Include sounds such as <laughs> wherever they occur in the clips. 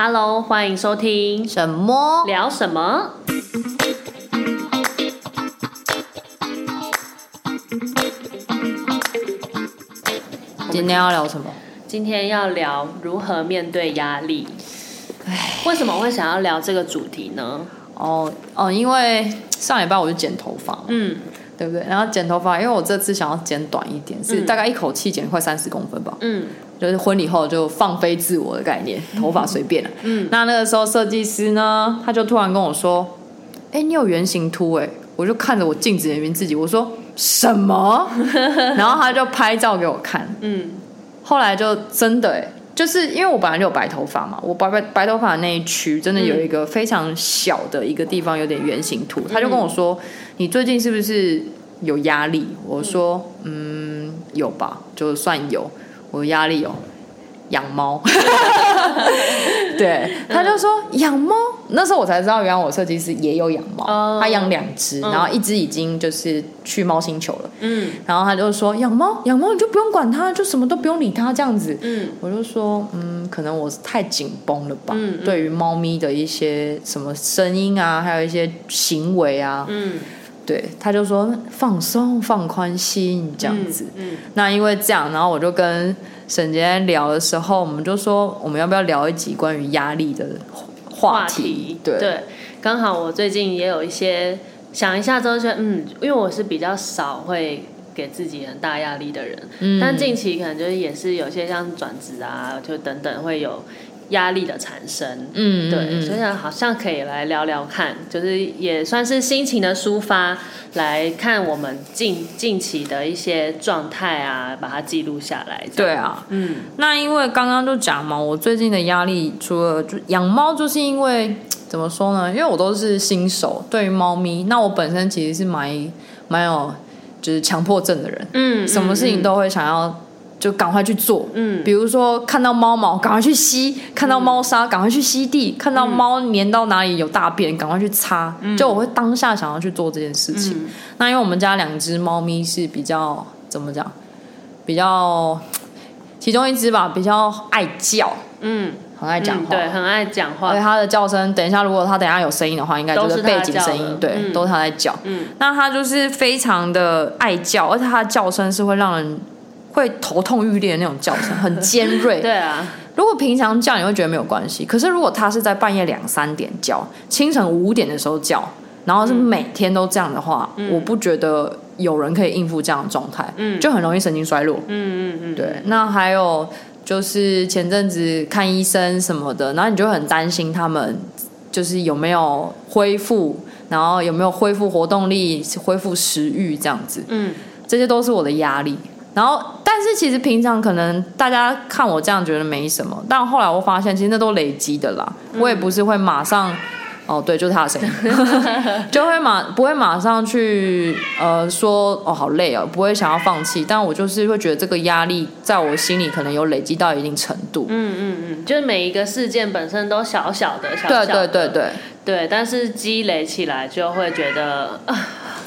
Hello，欢迎收听什么聊什么？今天要聊什么？今天要聊如何面对压力。唉，为什么会想要聊这个主题呢？哦哦，因为上礼拜我就剪头发，嗯，对不对？然后剪头发，因为我这次想要剪短一点，是大概一口气剪快三十公分吧，嗯。就是婚礼后就放飞自我的概念，头发随便了。嗯，那那个时候设计师呢，他就突然跟我说：“哎，你有圆形秃哎！”我就看着我镜子里面自己，我说：“什么？” <laughs> 然后他就拍照给我看。嗯，后来就真的哎，就是因为我本来就有白头发嘛，我白白白头发的那一区真的有一个非常小的一个地方有点圆形秃。他就跟我说：“你最近是不是有压力？”我说：“嗯，有吧，就算有。”我压力有养猫，<laughs> 对，他就说养猫。那时候我才知道，原来我设计师也有养猫，他养两只，然后一只已经就是去猫星球了。嗯，然后他就说养猫，养猫你就不用管它，就什么都不用理它这样子。嗯，我就说嗯，可能我太紧绷了吧。嗯，对于猫咪的一些什么声音啊，还有一些行为啊，嗯。对，他就说放松、放宽心这样子。嗯，嗯，那因为这样，然后我就跟沈杰聊的时候，我们就说我们要不要聊一集关于压力的话题？对，对，刚好我最近也有一些想一下之后觉得，嗯，因为我是比较少会给自己很大压力的人，嗯，但近期可能就是也是有些像转职啊，就等等会有。压力的产生，嗯，对，所以好像可以来聊聊看，就是也算是心情的抒发，来看我们近近期的一些状态啊，把它记录下来。对啊，嗯，那因为刚刚就讲嘛，我最近的压力除了就养猫，就是因为怎么说呢？因为我都是新手，对于猫咪，那我本身其实是蛮蛮有就是强迫症的人，嗯，什么事情都会想要。就赶快去做，嗯，比如说看到猫毛，赶快去吸；看到猫砂，赶快去吸地；看到猫粘到哪里有大便，赶快去擦。嗯，就我会当下想要去做这件事情。嗯，那因为我们家两只猫咪是比较怎么讲？比较其中一只吧，比较爱叫，嗯，很爱讲话，对，很爱讲话。而且它的叫声，等一下如果它等一下有声音的话，应该就是背景声音，对，嗯，都是它在叫。嗯，那它就是非常的爱叫，而且它的叫声是会让人。会头痛欲裂的那种叫声，很尖锐。<laughs> 对啊，如果平常叫，你会觉得没有关系。可是如果他是在半夜两三点叫，清晨五点的时候叫，然后是每天都这样的话，嗯、我不觉得有人可以应付这样的状态。嗯，就很容易神经衰弱。嗯嗯嗯，对。那还有就是前阵子看医生什么的，然后你就很担心他们就是有没有恢复，然后有没有恢复活动力、恢复食欲这样子。嗯，这些都是我的压力。然后，但是其实平常可能大家看我这样觉得没什么，但后来我发现其实那都累积的啦。我也不是会马上，哦，对，就是他的声音，<laughs> 就会马不会马上去呃说哦好累哦，不会想要放弃。但我就是会觉得这个压力在我心里可能有累积到一定程度。嗯嗯嗯，就是每一个事件本身都小小的，小小的，对对对对对，但是积累起来就会觉得。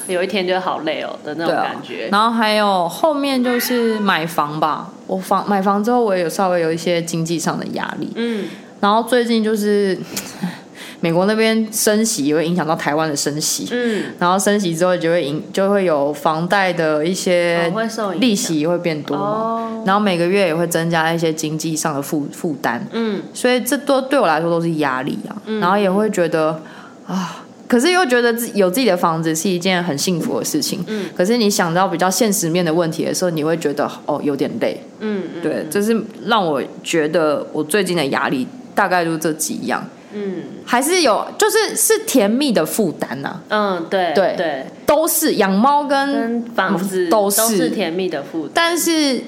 有一天就好累哦的那种感觉，然后还有后面就是买房吧。我房买房之后，我也有稍微有一些经济上的压力。嗯，然后最近就是美国那边升息也会影响到台湾的升息。嗯，然后升息之后就会影就会有房贷的一些利息也会变多嘛。哦，然后每个月也会增加一些经济上的负负担。嗯，所以这都对我来说都是压力啊。嗯，然后也会觉得啊。可是又觉得自有自己的房子是一件很幸福的事情。嗯。可是你想到比较现实面的问题的时候，你会觉得哦有点累。嗯。对，这是让我觉得我最近的压力大概就是这几样。嗯。还是有，就是是甜蜜的负担呐。嗯，对对对，都是养猫跟房子都是甜蜜的负担。但是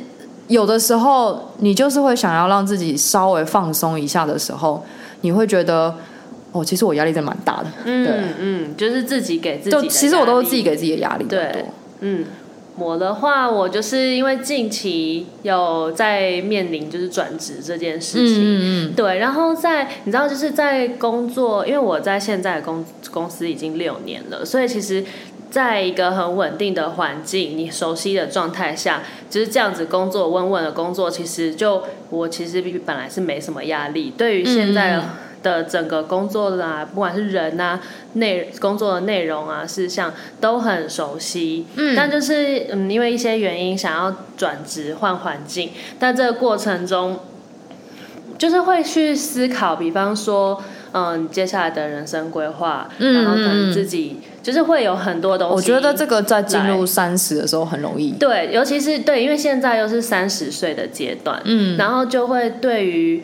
有的时候你就是会想要让自己稍微放松一下的时候，你会觉得。哦，其实我压力真的蛮大的。嗯对嗯，就是自己给自己。就其实我都是自己给自己的压力。对，嗯，我的话，我就是因为近期有在面临就是转职这件事情。嗯嗯。对，然后在你知道就是在工作，因为我在现在的公公司已经六年了，所以其实。在一个很稳定的环境，你熟悉的状态下，就是这样子工作，稳稳的工作，其实就我其实本来是没什么压力。对于现在的整个工作啦，嗯、不管是人啊、内工作的内容啊、事项都很熟悉。嗯，但就是嗯，因为一些原因想要转职换环境，但这个过程中，就是会去思考，比方说。嗯，接下来的人生规划，然后可能自己就是会有很多东西。我觉得这个在进入三十的时候很容易。对，尤其是对，因为现在又是三十岁的阶段，嗯，然后就会对于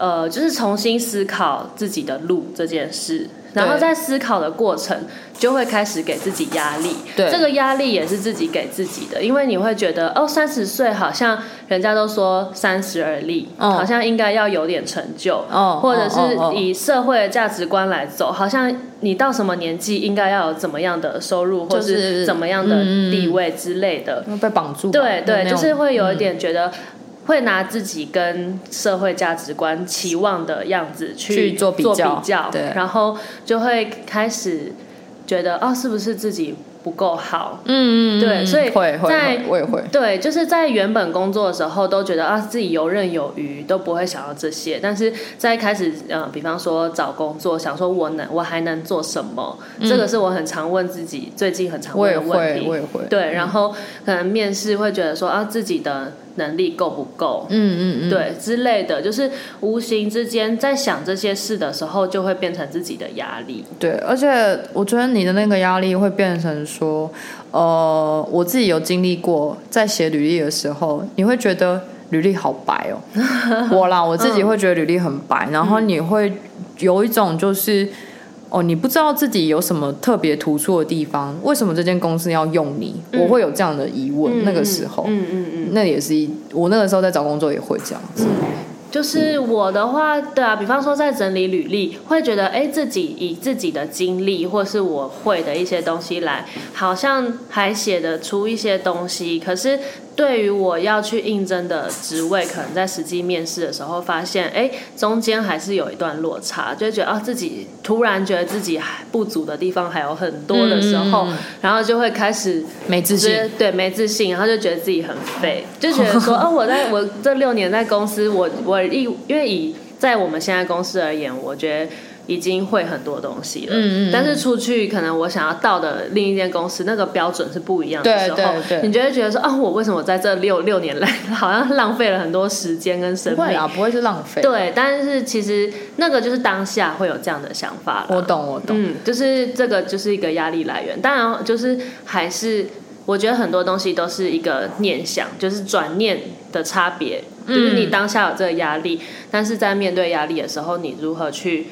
呃，就是重新思考自己的路这件事。然后在思考的过程，就会开始给自己压力。对，这个压力也是自己给自己的，因为你会觉得，哦，三十岁好像人家都说三十而立，哦，好像应该要有点成就，哦，或者是以社会的价值观来走，好像你到什么年纪应该要有怎么样的收入，或者是怎么样的地位之类的。被绑住。对对，就是会有一点觉得。会拿自己跟社会价值观期望的样子去，去做比较，然后就会开始觉得哦，是不是自己不够好？嗯嗯，对，所以会会，我也会。对，就是在原本工作的时候都觉得啊，自己游刃有余，都不会想要这些。但是在开始，嗯、呃，比方说找工作，想说我能，我还能做什么？嗯、这个是我很常问自己，最近很常问的问题。我也会，我也会。对，然后可能面试会觉得说啊，自己的。能力够不够？嗯嗯嗯，对之类的，就是无形之间在想这些事的时候，就会变成自己的压力。对，而且我觉得你的那个压力会变成说，呃，我自己有经历过，在写履历的时候，你会觉得履历好白哦。<laughs> 我啦，我自己会觉得履历很白，嗯、然后你会有一种就是。哦，你不知道自己有什么特别突出的地方？为什么这间公司要用你？嗯、我会有这样的疑问。嗯、那个时候，嗯嗯嗯，嗯，那也是一我那个时候在找工作也会这样子。嗯、就是我的话，对啊，比方说在整理履历，会觉得哎，自己以自己的经历或是我会的一些东西来，好像还写得出一些东西，可是。对于我要去应征的职位，可能在实际面试的时候发现，哎，中间还是有一段落差，就觉得啊，自己突然觉得自己还不足的地方还有很多的时候，嗯、然后就会开始没自信，对，没自信，然后就觉得自己很废，<laughs> 就觉得说，哦，我在我这六年在公司，我我一因为以在我们现在公司而言，我觉得。已经会很多东西了，嗯嗯，但是出去可能我想要到的另一间公司那个标准是不一样的时候，对对对，你就会觉得说啊，我为什么在这六六年来 <laughs> 好像浪费了很多时间跟生命？不会啊，不会是浪费。对，但是其实那个就是当下会有这样的想法。我懂，我懂。嗯，就是这个就是一个压力来源。当然，就是还是我觉得很多东西都是一个念想，就是转念的差别。就是你当下有这个压力，但是在面对压力的时候，你如何去？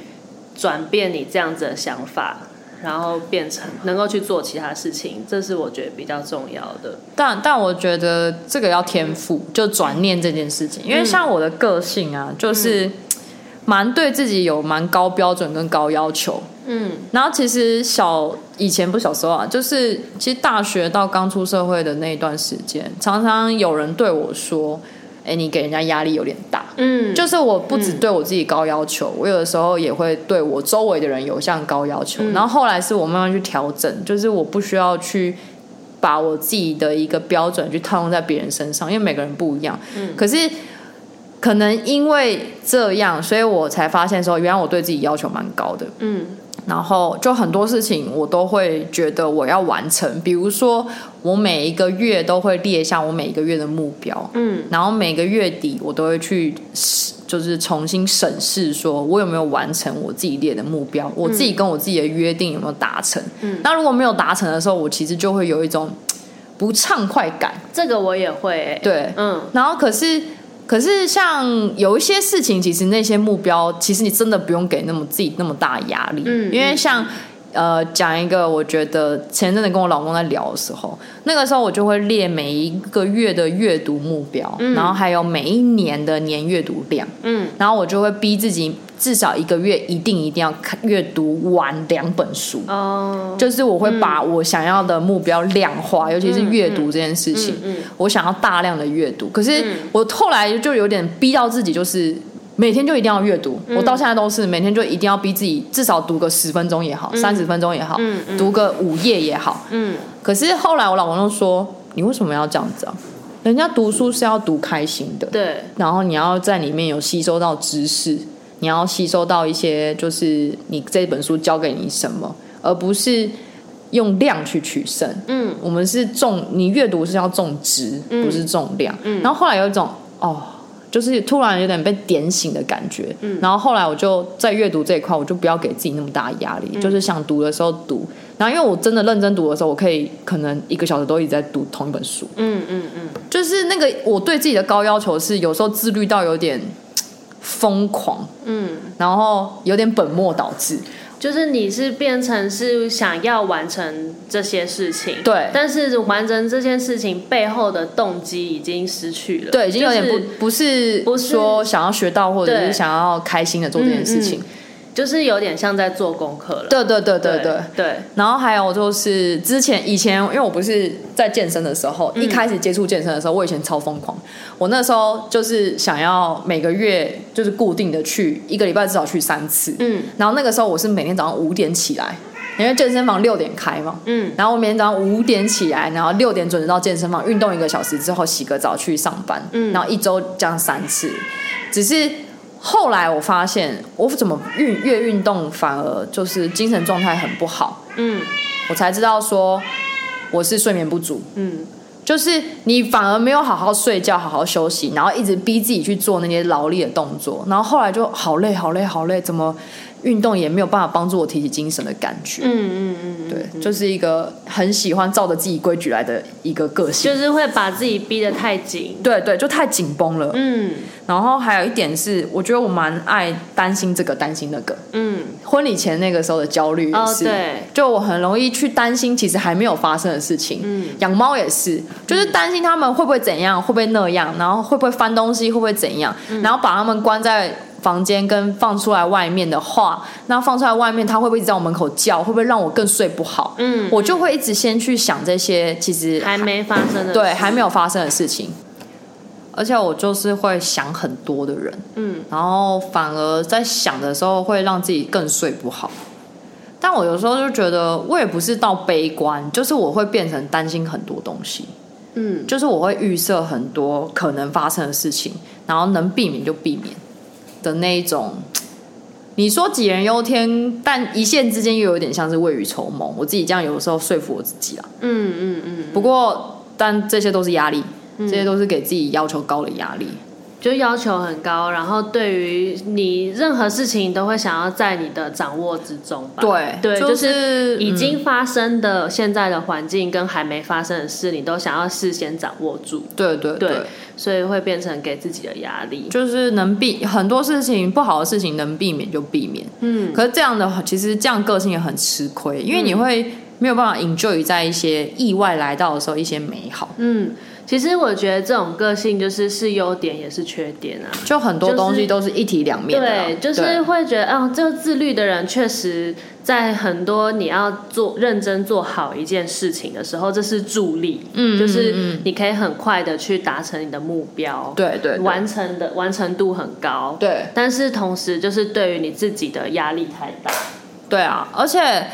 转变你这样子的想法，然后变成能够去做其他事情，这是我觉得比较重要的。但但我觉得这个要天赋，就转念这件事情，因为像我的个性啊，就是蛮对自己有蛮高标准跟高要求。嗯，然后其实小以前不小时候啊，就是其实大学到刚出社会的那一段时间，常常有人对我说。哎，你给人家压力有点大，嗯，就是我不只对我自己高要求，嗯、我有的时候也会对我周围的人有像高要求。嗯、然后后来是我慢慢去调整，就是我不需要去把我自己的一个标准去套用在别人身上，因为每个人不一样。嗯，可是可能因为这样，所以我才发现说，原来我对自己要求蛮高的。嗯。然后就很多事情我都会觉得我要完成，比如说我每一个月都会列下我每一个月的目标，嗯，然后每个月底我都会去就是重新审视，说我有没有完成我自己列的目标，我自己跟我自己的约定有没有达成，嗯，那如果没有达成的时候，我其实就会有一种 <tsk> 不畅快感，这个我也会。欸，对，嗯，然后可是。可是，像有一些事情，其实那些目标，其实你真的不用给那么自己那么大压力。嗯，因为像呃，讲一个，我觉得前阵子跟我老公在聊的时候，那个时候我就会列每一个月的阅读目标，嗯，然后还有每一年的年阅读量，嗯，然后我就会逼自己。至少一个月一定一定要看阅读完两本书哦，oh, 就是我会把我想要的目标量化，嗯、尤其是阅读这件事情，我想要大量的阅读。可是我后来就有点逼到自己，就是每天就一定要阅读，我到现在都是每天就一定要逼自己至少读个十分钟也好，三十分钟也好，读个五页也好。嗯。可是后来我老公就说：“你为什么要这样子啊？人家读书是要读开心的，对。然后你要在里面有吸收到知识，你要吸收到一些就是你这本书教给你什么，而不是用量去取胜。嗯。我们是重你阅读是要重质，不是重量。嗯。然后后来有一种哦。”就是突然有点被点醒的感觉，嗯，然后后来我就在阅读这一块，我就不要给自己那么大的压力，嗯，就是想读的时候读，然后因为我真的认真读的时候，我可以可能一个小时都一直在读同一本书，嗯嗯嗯，就是那个我对自己的高要求是有时候自律到有点疯狂，嗯，然后有点本末倒置。就是你是变成是想要完成这些事情，对，但是完成这件事情背后的动机已经失去了，对，已经有点不不是不是说想要学到或者是想要开心的做这件事情。就是有点像在做功课了。对对对对对对，然后还有就是之前以前，因为我不是在健身的时候，嗯、一开始接触健身的时候，我以前超疯狂。我那时候就是想要每个月就是固定的去一个礼拜至少去三次。嗯。然后那个时候我是每天早上五点起来，因为健身房六点开嘛。嗯。然后我每天早上五点起来，然后六点准时到健身房运动一个小时之后洗个澡去上班。嗯。然后一周这样三次，只是。后来我发现，我怎么运越运动反而就是精神状态很不好。嗯，我才知道说我是睡眠不足。嗯，就是你反而没有好好睡觉、好好休息，然后一直逼自己去做那些劳力的动作，然后后来就好累、好累、好累，怎么？运动也没有办法帮助我提起精神的感觉。嗯嗯嗯，对，就是一个很喜欢照着自己规矩来的一个个性，就是会把自己逼得太紧。对对，就太紧绷了。嗯，然后还有一点是，我觉得我蛮爱担心这个担心那个。嗯，婚礼前那个时候的焦虑也是，对，就我很容易去担心其实还没有发生的事情。嗯，养猫也是，就是担心他们会不会怎样，会不会那样，然后会不会翻东西，会不会怎样，然后把他们关在。房间跟放出来外面的话，那放出来外面，它会不会一直在我门口叫？会不会让我更睡不好？嗯，我就会一直先去想这些，其实还没发生的，对，还没有发生的事情。而且我就是会想很多的人，嗯，然后反而在想的时候会让自己更睡不好。但我有时候就觉得，我也不是到悲观，就是我会变成担心很多东西，嗯，就是我会预设很多可能发生的事情，然后能避免就避免。的那一种，你说杞人忧天，但一线之间又有点像是未雨绸缪。我自己这样有的时候说服我自己啦。嗯嗯嗯。不过，但这些都是压力，这些都是给自己要求高的压力。就要求很高，然后对于你任何事情都会想要在你的掌握之中吧。对对，就是已经发生的现在的环境跟还没发生的事，你都想要事先掌握住。对对对，对，所以会变成给自己的压力。就是能避很多事情，不好的事情能避免就避免。嗯，可是这样的话，其实这样个性也很吃亏，因为你会没有办法 enjoy 在一些意外来到的时候一些美好。嗯。其实我觉得这种个性就是是优点也是缺点啊，就很多东西都是一体两面的。对，就是会觉得，哦，这个自律的人确实在很多你要做认真做好一件事情的时候，这是助力。嗯，就是你可以很快的去达成你的目标。对对，完成的完成度很高。对，但是同时就是对于你自己的压力太大。对啊，而且。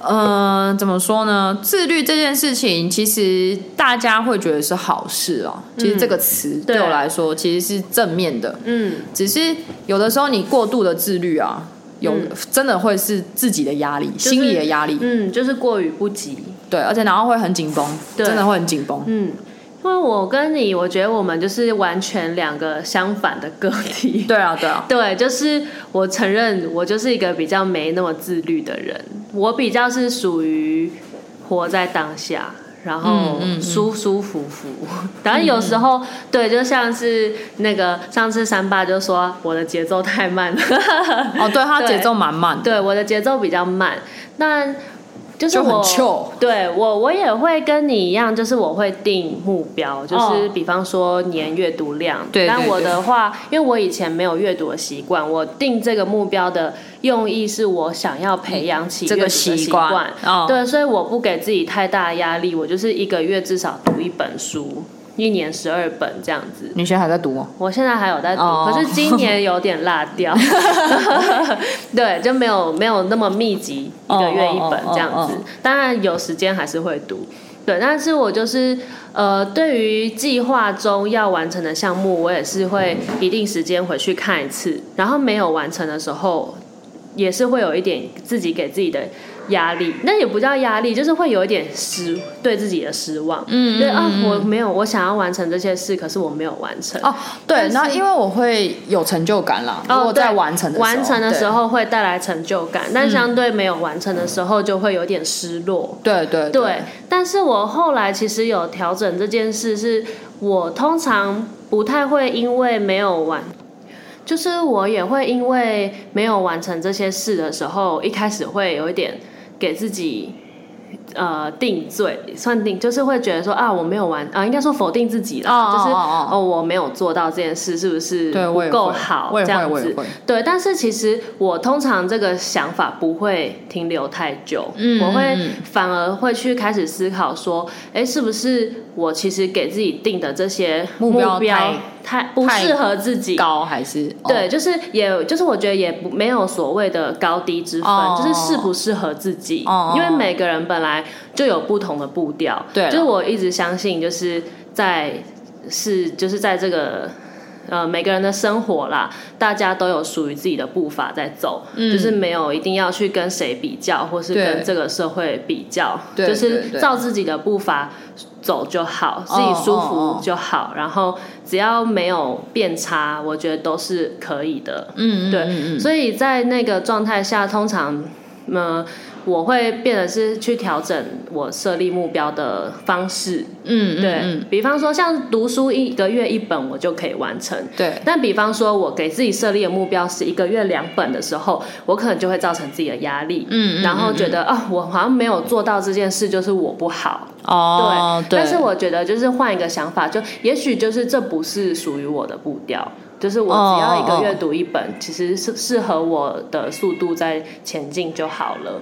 嗯、呃，怎么说呢？自律这件事情，其实大家会觉得是好事啊。嗯、其实这个词对我来说，其实是正面的。嗯，只是有的时候你过度的自律啊，有真的会是自己的压力，就是、心理的压力。嗯，就是过于不及。对，而且然后会很紧绷，真的会很紧绷。嗯。因为我跟你，我觉得我们就是完全两个相反的个体。<laughs> 对啊，对啊，<laughs> 对，就是我承认，我就是一个比较没那么自律的人。我比较是属于活在当下，然后舒舒服服。<laughs> 当然、嗯嗯嗯、有时候，对，就像是那个上次三爸就说我的节奏太慢了。哦，对，他节奏蛮慢的。对，我的节奏比较慢。那就是我，就对我我也会跟你一样，就是我会定目标，就是比方说年阅读量。对，但我的话，因为我以前没有阅读的习惯，我定这个目标的用意是我想要培养起阅读的习惯。哦，对，所以我不给自己太大压力，我就是一个月至少读一本书。一年十二本这样子。你现在还在读吗？我现在还有在读，oh. 可是今年有点落掉。<laughs> 对，就没有没有那么密集，一个月一本这样子。Oh, oh, oh, oh, oh. 当然有时间还是会读。对，但是我就是呃，对于计划中要完成的项目，我也是会一定时间回去看一次，然后没有完成的时候，也是会有一点自己给自己的。压力，那也不叫压力，就是会有一点失对自己的失望。嗯，对啊，我没有，我想要完成这些事，可是我没有完成。哦，对，那因为我会有成就感啦。哦，我在完成的时候，完成的时候会带来成就感，但相对没有完成的时候就会有点失落。对对对，但是我后来其实有调整这件事，是我通常不太会因为没有完。就是我也会因为没有完成这些事的时候，一开始会有一点。给自己呃定罪，算定就是会觉得说啊，我没有完啊，应该说否定自己了，哦、就是哦，哦我没有做到这件事，是不是不够好这样子？对，但是其实我通常这个想法不会停留太久，嗯，我会反而会去开始思考说，哎，是不是我其实给自己定的这些目标，太不适合自己。高还是？对，哦、就是也就是我觉得也不没有所谓的高低之分，哦、就是适不适合自己，哦、因为每个人本来就有不同的步调，对，就是我一直相信就是在是就是在这个呃每个人的生活啦，大家都有属于自己的步伐在走，嗯、就是没有一定要去跟谁比较，或是跟这个社会比较，对就是照自己的步伐。走就好，自己舒服就好，oh, oh, oh. 然后只要没有变差，我觉得都是可以的。嗯，对，嗯嗯，所以在那个状态下，通常，呃。我会变得是去调整我设立目标的方式，嗯，对，嗯，比方说像读书一个月一本，我就可以完成，对。但比方说我给自己设立的目标是一个月两本的时候，我可能就会造成自己的压力，嗯，然后觉得啊，我好像没有做到这件事，就是我不好，哦，对。但是我觉得就是换一个想法，就也许就是这不是属于我的步调，就是我只要一个月读一本，其实是适合我的速度在前进就好了。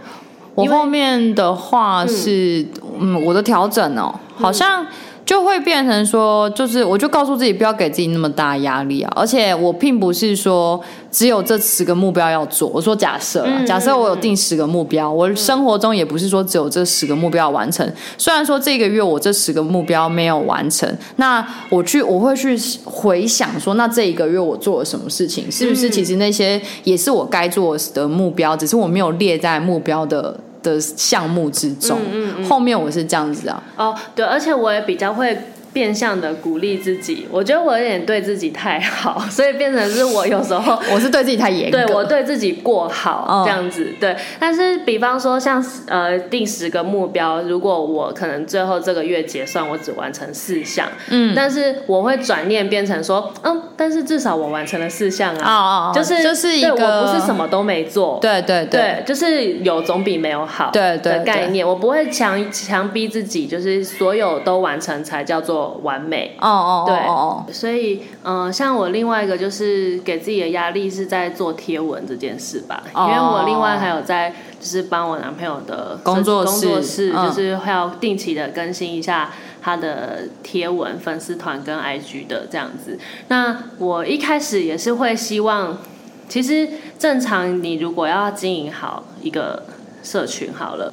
我后面的话是，嗯，嗯，我的调整哦，好像就会变成说，就是我就告诉自己不要给自己那么大压力啊，而且我并不是说只有这十个目标要做。我说假设，假设我有定十个目标，我生活中也不是说只有这十个目标要完成。虽然说这个月我这十个目标没有完成，那我去我会去回想说，那这一个月我做了什么事情？是不是其实那些也是我该做的目标，只是我没有列在目标的。的项目之中，嗯嗯嗯，后面我是这样子啊。哦，对，而且我也比较会。变相的鼓励自己，我觉得我有点对自己太好，所以变成是我有时候 <laughs> 我是对自己太严格，对我对自己过好这样子，哦、对。但是比方说像呃定十个目标，如果我可能最后这个月结算我只完成四项，嗯，但是我会转念变成说，嗯，但是至少我完成了四项啊，哦哦就是就是一个我不是什么都没做，对对对，对，就是有总比没有好，对对的概念，我不会强强逼自己，就是所有都完成才叫做。完美。哦哦，对。哦，所以嗯、呃，像我另外一个就是给自己的压力是在做贴文这件事吧，因为我另外还有在就是帮我男朋友的工作工作室，就是会要定期的更新一下他的贴文、粉丝团跟 IG 的这样子。那我一开始也是会希望，其实正常你如果要经营好一个社群好了。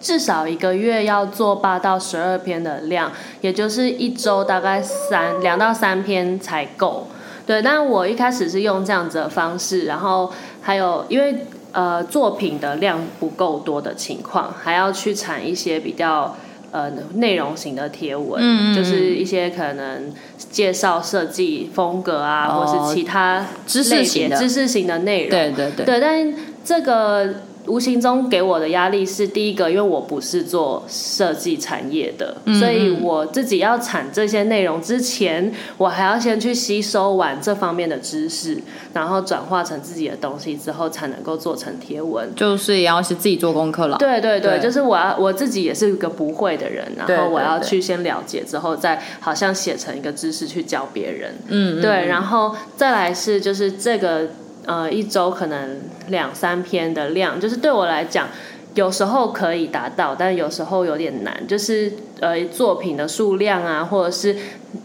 至少一个月要做八到十二篇的量，也就是一周大概三两到三篇才够。对，但我一开始是用这样子的方式，然后还有因为呃作品的量不够多的情况，还要去产一些比较呃内容型的贴文，嗯嗯就是一些可能介绍设计风格啊，哦、或是其他知识型的知识型的内容。对对对。对，但这个。无形中给我的压力是第一个，因为我不是做设计产业的，所以我自己要产这些内容之前，我还要先去吸收完这方面的知识，然后转化成自己的东西之后，才能够做成贴文。就是也要是自己做功课了。对对对，对就是我要我自己也是一个不会的人，然后我要去先了解之后，再好像写成一个知识去教别人。嗯，嗯，对，然后再来是就是这个。呃，一周可能两三篇的量，就是对我来讲，有时候可以达到，但有时候有点难，就是呃作品的数量啊，或者是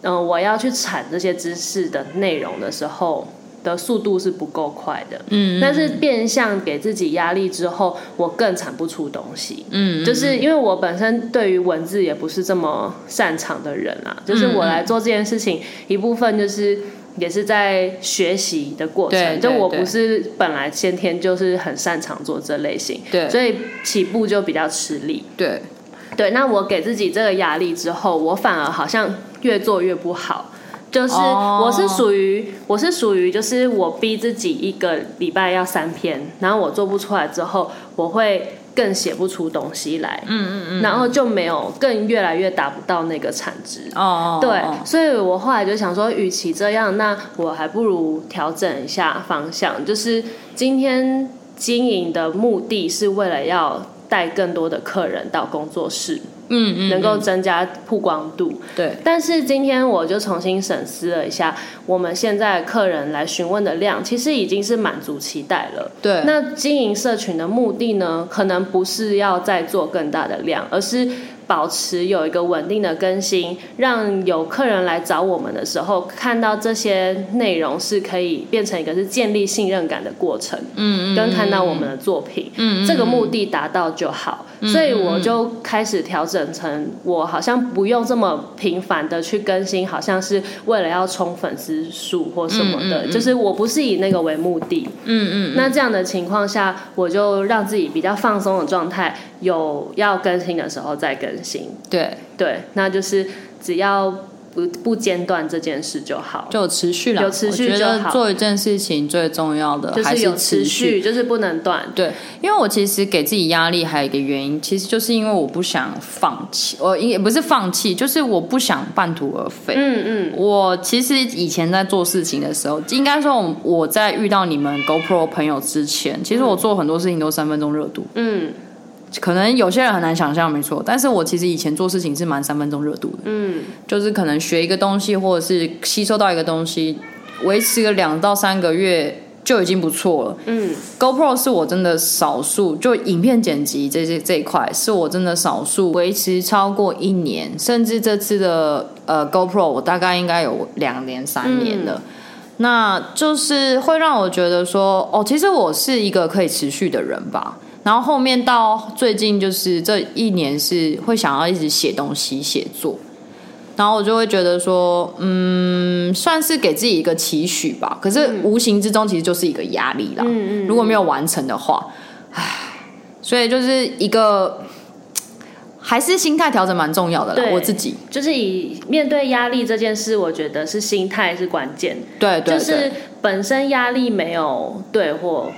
嗯、呃、我要去产这些知识的内容的时候。的速度是不够快的，嗯，但是变相给自己压力之后，我更产不出东西，嗯，就是因为我本身对于文字也不是这么擅长的人啊，就是我来做这件事情，一部分就是也是在学习的过程，就我不是本来先天就是很擅长做这类型，对，所以起步就比较吃力，对，对，那我给自己这个压力之后，我反而好像越做越不好。就是我是属于我是属于就是我逼自己一个礼拜要三篇，然后我做不出来之后，我会更写不出东西来，嗯嗯嗯，然后就没有更越来越达不到那个产值。哦，对，所以我后来就想说，与其这样，那我还不如调整一下方向，就是今天经营的目的是为了要带更多的客人到工作室。嗯嗯，能够增加曝光度。对，但是今天我就重新审视了一下，我们现在客人来询问的量，其实已经是满足期待了。对，那经营社群的目的呢，可能不是要再做更大的量，而是。保持有一个稳定的更新，让有客人来找我们的时候，看到这些内容是可以变成一个是建立信任感的过程。嗯嗯，跟看到我们的作品，嗯，这个目的达到就好。所以我就开始调整成，我好像不用这么频繁的去更新，好像是为了要冲粉丝数或什么的，就是我不是以那个为目的。嗯嗯，那这样的情况下，我就让自己比较放松的状态。有要更新的时候再更新，对对，那就是只要不不间断这件事就好，就持续了。有持续就好。做一件事情最重要的还是持续，就是不能断。对，因为我其实给自己压力还有一个原因，其实就是因为我不想放弃，我也不是放弃，就是我不想半途而废。嗯嗯，我其实以前在做事情的时候，应该说我在遇到你们 GoPro 朋友之前，其实我做很多事情都三分钟热度。嗯。可能有些人很难想象，没错。但是我其实以前做事情是蛮三分钟热度的，嗯，就是可能学一个东西，或者是吸收到一个东西，维持个两到三个月就已经不错了，嗯。GoPro 是我真的少数，就影片剪辑这些这一块是我真的少数维持超过一年，甚至这次的呃 GoPro 我大概应该有两年三年了，嗯，那就是会让我觉得说，哦，其实我是一个可以持续的人吧。然后后面到最近就是这一年是会想要一直写东西写作，然后我就会觉得说，嗯，算是给自己一个期许吧。可是无形之中其实就是一个压力啦。嗯嗯。如果没有完成的话，唉，所以就是一个 <tsk> 还是心态调整蛮重要的啦。我自己就是以面对压力这件事，我觉得是心态是关键。对对对。就是本身压力没有对或。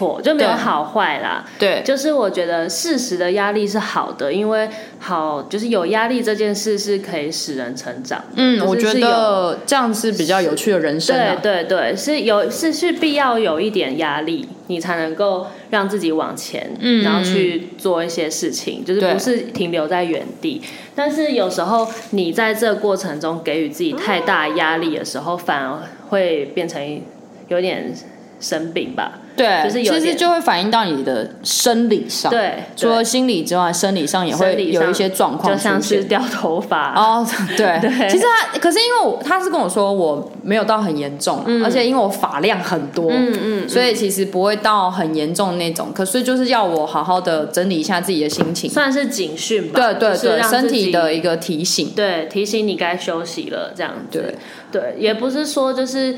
错就没有好坏啦，对，就是我觉得适时的压力是好的，因为好就是有压力这件事是可以使人成长。嗯，我觉得这样是比较有趣的人生啊。对对对，是有是是必要有一点压力，你才能够让自己往前，嗯，然后去做一些事情，就是不是停留在原地。但是有时候你在这个过程中给予自己太大压力的时候，反而会变成有点生病吧。对，就是有其实就会反映到你的生理上。对，除了心理之外，生理上也会有一些状况，就像是掉头发。哦，<laughs> 对对。其实他，可是因为我他是跟我说我没有到很严重，嗯、而且因为我发量很多，嗯嗯，所以其实不会到很严重那种。可是就是要我好好的整理一下自己的心情，算是警讯吧。对对对，身体的一个提醒，对，提醒你该休息了，这样子。对对，也不是说就是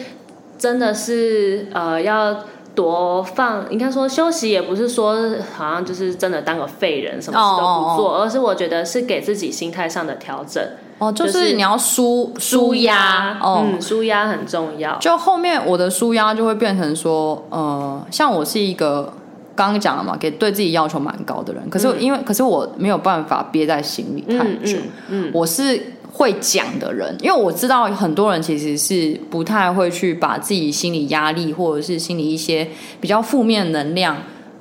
真的是呃要。多放，应该说休息也不是说好像就是真的当个废人，什么事都不做，oh, oh, oh. 而是我觉得是给自己心态上的调整。哦、oh, 就是，你要舒舒压，哦，舒压很重要。就后面我的舒压就会变成说，呃，像我是一个刚刚讲了嘛，给对自己要求蛮高的人，可是因为、嗯、可是我没有办法憋在心里太久，嗯，嗯嗯我是。会讲的人，因为我知道很多人其实是不太会去把自己心理压力或者是心理一些比较负面能量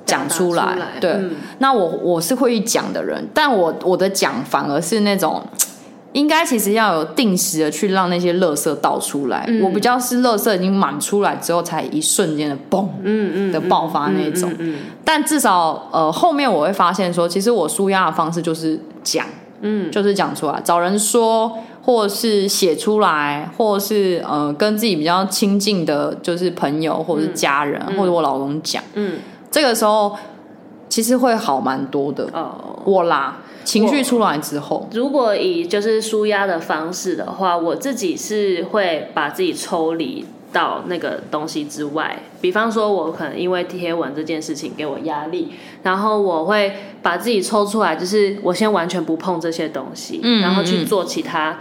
讲出来。出来对，嗯、那我我是会讲的人，但我我的讲反而是那种应该其实要有定时的去让那些垃圾倒出来。嗯、我比较是垃圾已经满出来之后，才一瞬间的嘣，嗯嗯的爆发那种。但至少呃后面我会发现说，其实我舒压的方式就是讲，嗯，就是讲出来，找人说，或是写出来，或是呃跟自己比较亲近的，就是朋友或者是家人，嗯、或者我老公讲，嗯，这个时候其实会好蛮多的。哦，我啦。情绪出来之后，如果以就是舒压的方式的话，我自己是会把自己抽离到那个东西之外。比方说，我可能因为贴文这件事情给我压力，然后我会把自己抽出来，就是我先完全不碰这些东西，嗯嗯嗯，然后去做其他。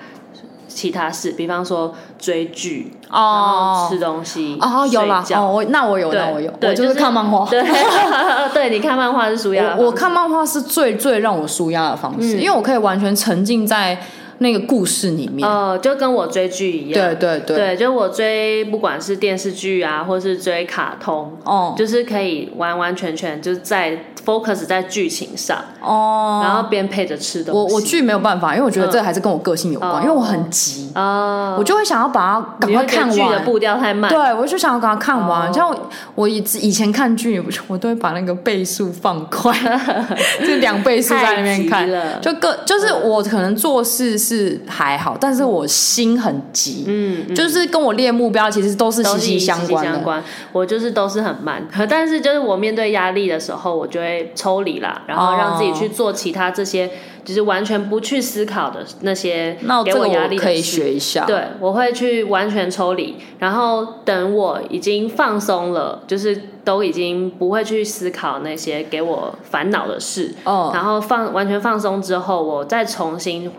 其他事，比方说追剧哦，吃东西哦，有啦哦，我那我有，那我有，我就是看漫画。对，<laughs> 对，你看漫画是舒压。我看漫画是最最让我舒压的方式，因为我可以完全沉浸在那个故事里面。哦，就跟我追剧一样。对对对，对，就我追不管是电视剧啊，或是追卡通，哦，就是可以完完全全就是在。focus 在剧情上哦，然后边配着吃东西。我我剧没有办法，因为我觉得这还是跟我个性有关，因为我很急啊，我就会想要把它赶快看完。剧的步调太慢，对，我就想要把它看完。像我以以前看剧，我都会把那个倍速放快，<laughs> 就两倍速在那边看。就个就是我可能做事是还好，但是我心很急，嗯，就是跟我列目标其实都是息息相关的。我就是都是很慢，<laughs> 但是就是我面对压力的时候，我就会。抽离啦，然后让自己去做其他这些，就是完全不去思考的那些给我压力。可以学一下。对，我会去完全抽离，然后等我已经放松了，就是都已经不会去思考那些给我烦恼的事。哦。然后放完全放松之后，我再重新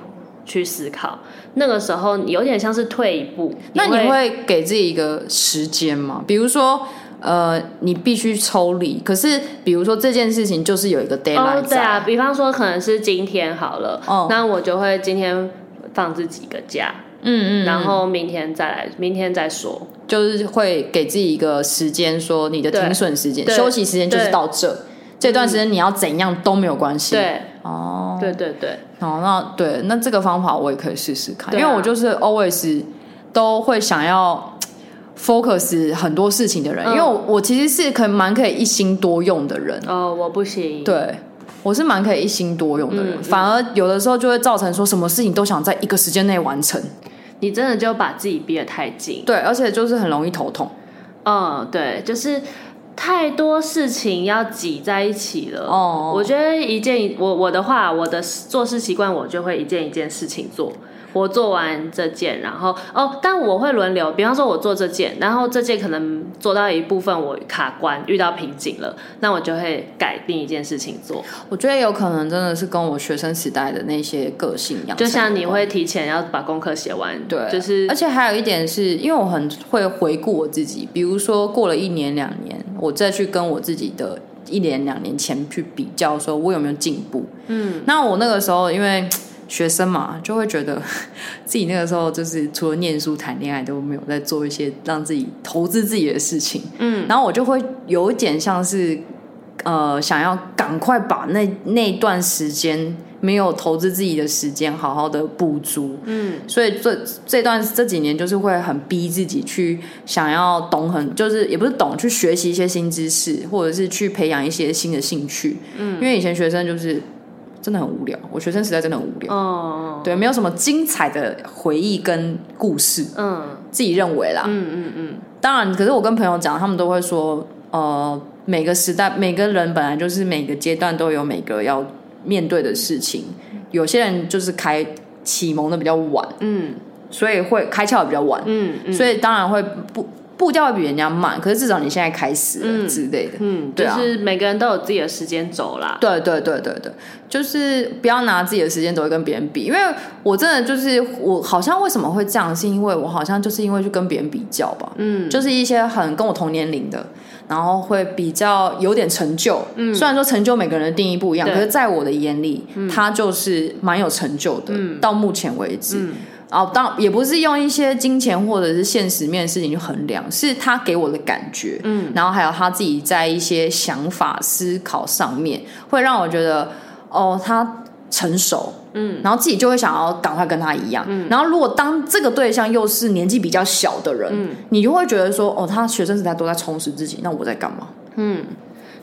去思考。那个时候有点像是退一步。那你会给自己一个时间吗？比如说。呃，你必须抽离。可是，比如说这件事情就是有一个 deadline。哦，对啊，比方说可能是今天好了，哦，那我就会今天放自己一个假，嗯嗯，然后明天再来，明天再说，就是会给自己一个时间，说你的停损时间、休息时间就是到这，这段时间你要怎样都没有关系。对，哦，对对对，哦，那对，那这个方法我也可以试试看，啊，因为我就是 always 都会想要。focus 很多事情的人，嗯、因为我我其实是可蛮可以一心多用的人。哦，我不行。对，我是蛮可以一心多用的人，嗯、反而有的时候就会造成说什么事情都想在一个时间内完成。你真的就把自己逼得太紧。对，而且就是很容易头痛。嗯，对，就是太多事情要挤在一起了。哦，我觉得一件我我的话，我的做事习惯，我就会一件一件事情做。我做完这件，然后哦，但我会轮流。比方说，我做这件，然后这件可能做到一部分，我卡关，遇到瓶颈了，那我就会改另一件事情做。我觉得有可能真的是跟我学生时代的那些个性一样，就像你会提前要把功课写完，对，就是。而且还有一点是，因为我很会回顾我自己，比如说过了一年两年，我再去跟我自己的一年两年前去比较，说我有没有进步。嗯，那我那个时候因为。学生嘛，就会觉得 <laughs> 自己那个时候就是除了念书、谈恋爱都没有在做一些让自己投资自己的事情。嗯，然后我就会有一点像是呃，想要赶快把那那段时间没有投资自己的时间好好的补足。嗯，所以这这段这几年就是会很逼自己去想要懂很，就是也不是懂去学习一些新知识，或者是去培养一些新的兴趣。嗯，因为以前学生就是。真的很无聊，我学生时代真的很无聊。哦，对，没有什么精彩的回忆跟故事。嗯，自己认为啦。嗯嗯嗯。当然，可是我跟朋友讲，他们都会说，呃，每个时代，每个人本来就是每个阶段都有每个要面对的事情。有些人就是开启蒙的比较晚，嗯，所以会开窍的比较晚，嗯嗯，所以当然会不。步调会比人家慢，可是至少你现在开始了之类的，嗯，对啊，就是每个人都有自己的时间走啦。对对对对对，就是不要拿自己的时间轴跟别人比，因为我真的就是我好像为什么会这样，是因为我好像就是因为去跟别人比较吧，嗯，就是一些很跟我同年龄的，然后会比较有点成就，嗯，虽然说成就每个人的定义不一样，可是在我的眼里，他就是蛮有成就的，嗯，到目前为止。哦，当也不是用一些金钱或者是现实面的事情去衡量，是他给我的感觉，嗯，然后还有他自己在一些想法思考上面，会让我觉得，哦，他成熟，嗯，然后自己就会想要赶快跟他一样，嗯，然后如果当这个对象又是年纪比较小的人，嗯，你就会觉得说，哦，他学生时代都在充实自己，那我在干嘛？嗯。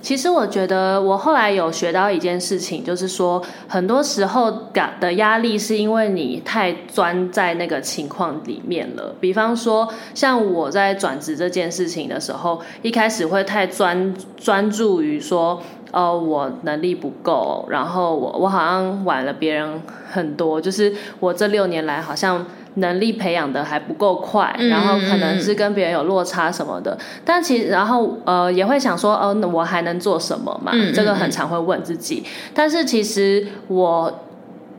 其实我觉得，我后来有学到一件事情，就是说，很多时候感的压力是因为你太钻在那个情况里面了。比方说，像我在转职这件事情的时候，一开始会太专专注于说，哦，我能力不够，然后我我好像晚了别人很多，就是我这六年来好像。能力培养的还不够快，然后可能是跟别人有落差什么的。嗯、但其实，然后呃，也会想说，哦，那我还能做什么嘛？嗯、这个很常会问自己。嗯、但是其实，我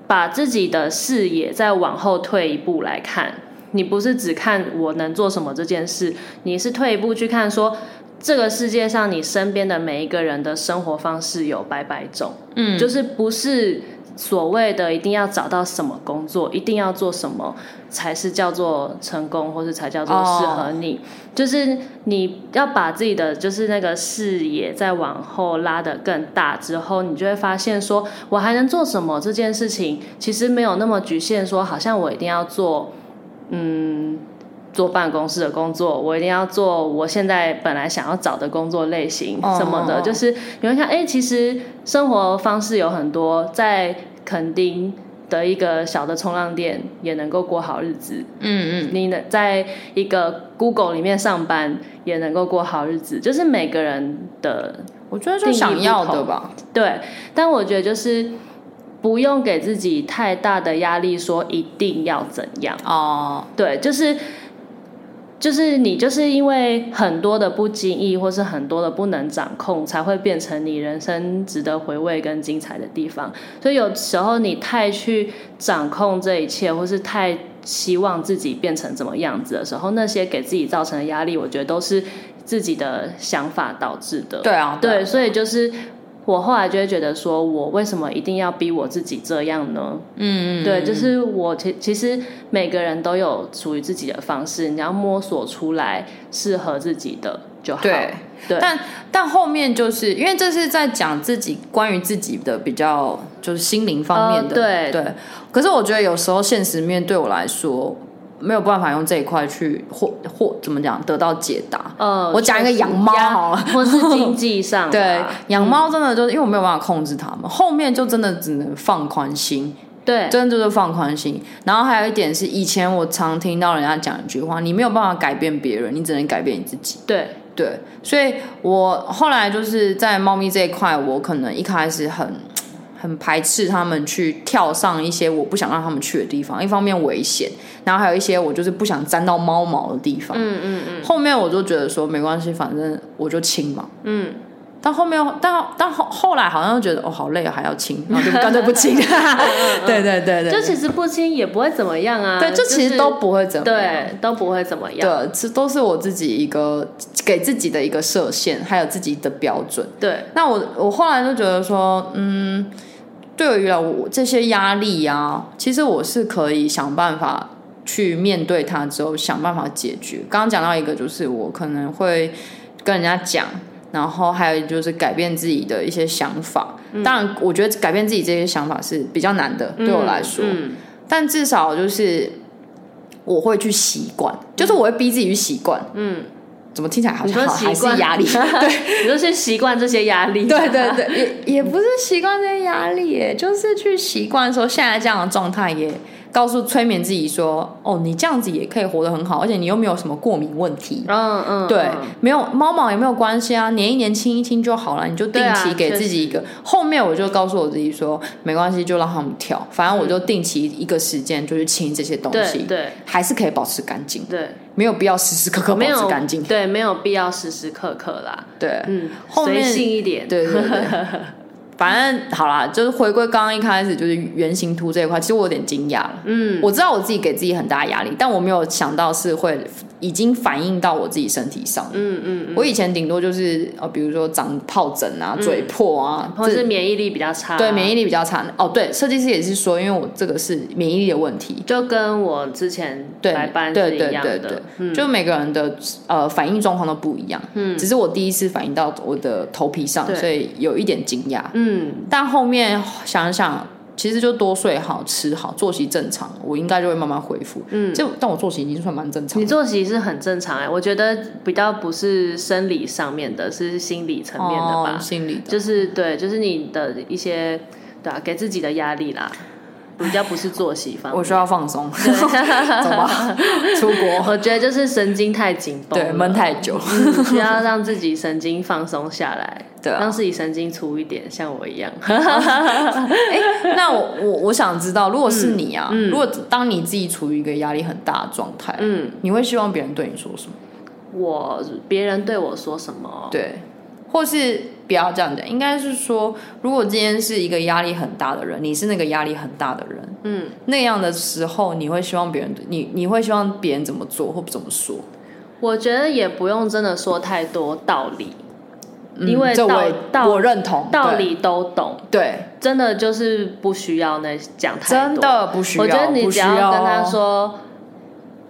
把自己的视野再往后退一步来看，你不是只看我能做什么这件事，你是退一步去看说，这个世界上你身边的每一个人的生活方式有百百种，嗯，就是不是。所谓的一定要找到什么工作，一定要做什么才是叫做成功，或是才叫做适合你。Oh. 就是你要把自己的就是那个视野再往后拉得更大之后，你就会发现说，我还能做什么？这件事情其实没有那么局限，说好像我一定要做，嗯，做办公室的工作，我一定要做我现在本来想要找的工作类型什么的。Oh. 就是你会看，哎，其实生活方式有很多在。垦丁的一个小的冲浪店也能够过好日子，嗯嗯，你能，在一个 Google 里面上班也能够过好日子，就是每个人的，我觉得就想要的吧，对。但我觉得就是不用给自己太大的压力，说一定要怎样哦，对，就是。就是你，就是因为很多的不经意，或是很多的不能掌控，才会变成你人生值得回味跟精彩的地方。所以有时候你太去掌控这一切，或是太希望自己变成怎么样子的时候，那些给自己造成的压力，我觉得都是自己的想法导致的。对啊，对，对，所以就是。我后来就会觉得，说我为什么一定要逼我自己这样呢？嗯，对，就是我其其实每个人都有属于自己的方式，你要摸索出来适合自己的就好。对，对。但但后面就是因为这是在讲自己关于自己的比较就是心灵方面的，呃、对对。可是我觉得有时候现实面对我来说。没有办法用这一块去获获怎么讲得到解答。嗯，我讲一个养猫好了，或是经济上。<laughs> 对，养猫真的就是因为我没有办法控制它们，后面就真的只能放宽心。对，真的就是放宽心。然后还有一点是，以前我常听到人家讲一句话：你没有办法改变别人，你只能改变你自己。对对，所以我后来就是在猫咪这一块，我可能一开始很。很排斥他们去跳上一些我不想让他们去的地方，一方面危险，然后还有一些我就是不想沾到猫毛的地方。嗯嗯嗯。后面我就觉得说没关系，反正我就亲嘛。嗯。但后面，但但后后来好像觉得哦好累啊，还要亲，然后就干脆不亲。<laughs> <laughs> 对对对对。就其实不亲也不会怎么样啊。对，就其实都不会怎么样。对，都不会怎么样。对，这都是我自己一个给自己的一个设限，还有自己的标准。对。那我我后来就觉得说，嗯。对于我这些压力啊，其实我是可以想办法去面对它，之后想办法解决。刚刚讲到一个，就是我可能会跟人家讲，然后还有就是改变自己的一些想法。嗯、当然，我觉得改变自己这些想法是比较难的，嗯、对我来说。嗯、但至少就是我会去习惯，就是我会逼自己去习惯。嗯。怎么听起来好像好还是压力？<laughs> 对，你说是习惯这些压力。对对对，也也不是习惯这些压力，耶，就是去习惯说现在这样的状态也。告诉催眠自己说：“哦，你这样子也可以活得很好，而且你又没有什么过敏问题。嗯”嗯嗯，对，没有猫毛也没有关系啊，粘一粘清一清就好了。你就定期给自己一个。啊、后面我就告诉我自己说：“没关系，就让他们跳，反正我就定期一个时间就去清这些东西。对”对，还是可以保持干净。对，没有必要时时刻刻保持干净。对，没有必要时时刻刻啦。对，嗯，随性一点。对对对。<laughs> 反正好啦，就是回归刚刚一开始就是原型图这一块，其实我有点惊讶了。嗯，我知道我自己给自己很大压力，但我没有想到是会已经反映到我自己身体上。嗯嗯，嗯，我以前顶多就是呃，比如说长疱疹啊、嘴破啊，或者是免疫力比较差。对，免疫力比较差。哦，对，设计师也是说，因为我这个是免疫力的问题，就跟我之前来班是一样的。对对对对对，嗯，就每个人的呃反应状况都不一样。嗯，只是我第一次反应到我的头皮上，所以有一点惊讶。嗯。嗯，但后面想想，其实就多睡好、吃好、作息正常，我应该就会慢慢恢复。嗯，就但我作息已经算蛮正常。你作息是很正常哎、欸，我觉得比较不是生理上面的，是心理层面的吧？哦、心理的，就是对，就是你的一些对啊，给自己的压力啦。比较不是作息方面，我需要放松 <laughs> <laughs> 走吧，出国。我觉得就是神经太紧绷，对，闷太久，嗯，需要让自己神经放松下来，<laughs> 对、啊，让自己神经粗一点，像我一样。欸、那我我我想知道，如果是你啊，嗯、如果当你自己处于一个压力很大的状态，嗯，你会希望别人对你说什么？我别人对我说什么？对。或是不要这样讲，应该是说，如果今天是一个压力很大的人，你是那个压力很大的人，嗯，那样的时候，你会希望别人，你你会希望别人怎么做或怎么说？我觉得也不用真的说太多道理，嗯、因为道我道我认同道理都懂，对，真的就是不需要那讲太多，真的不需要。我觉得你只要跟他说，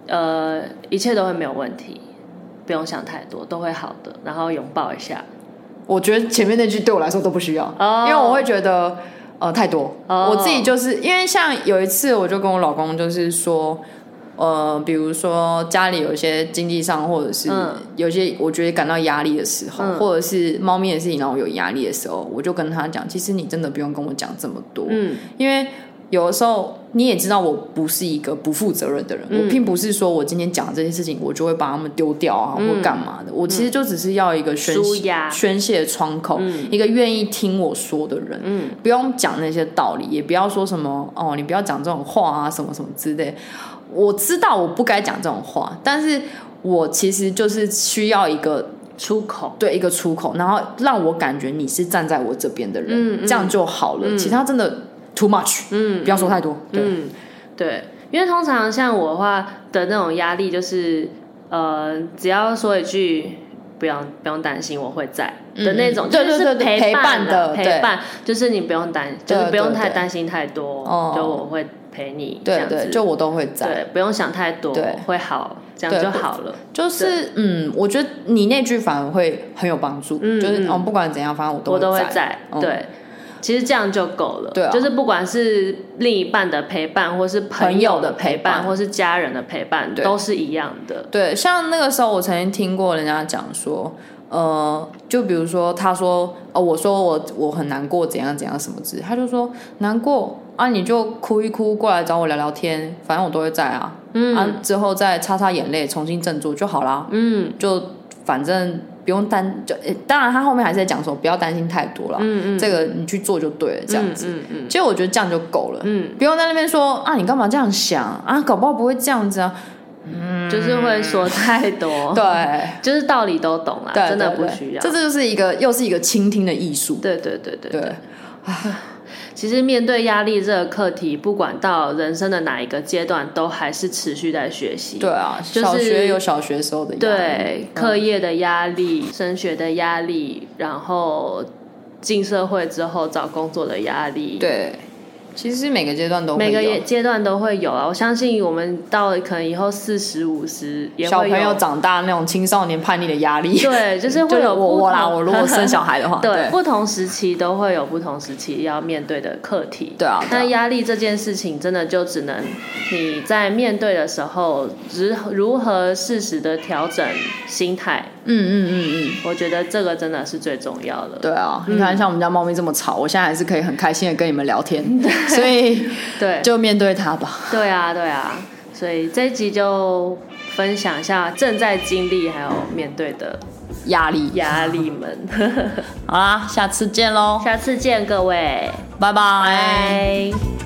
呃，一切都会没有问题，不用想太多，都会好的，然后拥抱一下。我觉得前面那句对我来说都不需要，oh. 因为我会觉得呃太多。Oh. 我自己就是因为像有一次，我就跟我老公就是说，呃，比如说家里有一些经济上或者是有些我觉得感到压力的时候，嗯、或者是猫咪的事情让我有压力的时候，我就跟他讲，其实你真的不用跟我讲这么多，嗯，因为。有的时候你也知道，我不是一个不负责任的人。嗯、我并不是说我今天讲的这些事情，我就会把他们丢掉啊，嗯、或干嘛的。我其实就只是要一个宣泄宣泄的窗口，嗯、一个愿意听我说的人。嗯，不用讲那些道理，也不要说什么哦，你不要讲这种话啊，什么什么之类。我知道我不该讲这种话，但是我其实就是需要一个出口，对，一个出口，然后让我感觉你是站在我这边的人，这样就好了。嗯、其他真的。Too much，嗯，不要说太多，对，嗯，对，因为通常像我的话的那种压力，就是呃，只要说一句不用不用担心，我会在的那种，就是陪伴的陪伴，就是你不用担，就是不用太担心太多，就我会陪你，这样子，就我都会在，对，不用想太多，对，会好，这样就好了。就是嗯，我觉得你那句反而会很有帮助，就是哦，不管怎样，反正我都我都会在，对。其实这样就够了，对啊，就是不管是另一半的陪伴，或是朋友的陪伴，或是家人的陪伴，都是一样的。对，像那个时候，我曾经听过人家讲说，呃，就比如说他说，哦，我说我我很难过，怎样怎样什么之类，他就说难过啊，你就哭一哭，过来找我聊聊天，反正我都会在啊，嗯，啊，之后再擦擦眼泪，重新振作就好啦。嗯，就反正。不用担就，当然他后面还是在讲说不要担心太多了，嗯嗯，这个你去做就对了，这样子，嗯嗯，嗯，其实我觉得这样就够了，嗯，不用在那边说啊，你干嘛这样想啊，搞不好不会这样子啊，嗯，就是会说太多，<laughs> 对，就是道理都懂了，真的不需要，这这就是一个又是一个倾听的艺术，对对对对对，其实面对压力这个课题，不管到人生的哪一个阶段，都还是持续在学习。对啊，就是、小学有小学时候的压力，对，课业的压力、嗯、升学的压力，然后进社会之后找工作的压力，对。其实每个阶段都每个阶段都会有啊！我相信我们到了可能以后四十五十，小朋友长大那种青少年叛逆的压力，对，<laughs> 就是会有我我啦。我如果生小孩的话，<laughs> 对，不同时期都会有不同时期要面对的课题。对啊，那压力这件事情真的就只能你在面对的时候，如如何适时的调整心态。嗯嗯嗯嗯，我觉得这个真的是最重要的。对啊，你看像我们家猫咪这么吵，我现在还是可以很开心的跟你们聊天。<laughs> 所以，对，就面对它吧。对啊，对啊。所以这一集就分享一下正在经历还有面对的压力压力们。<laughs> 好啦，下次见喽！下次见，各位，拜拜。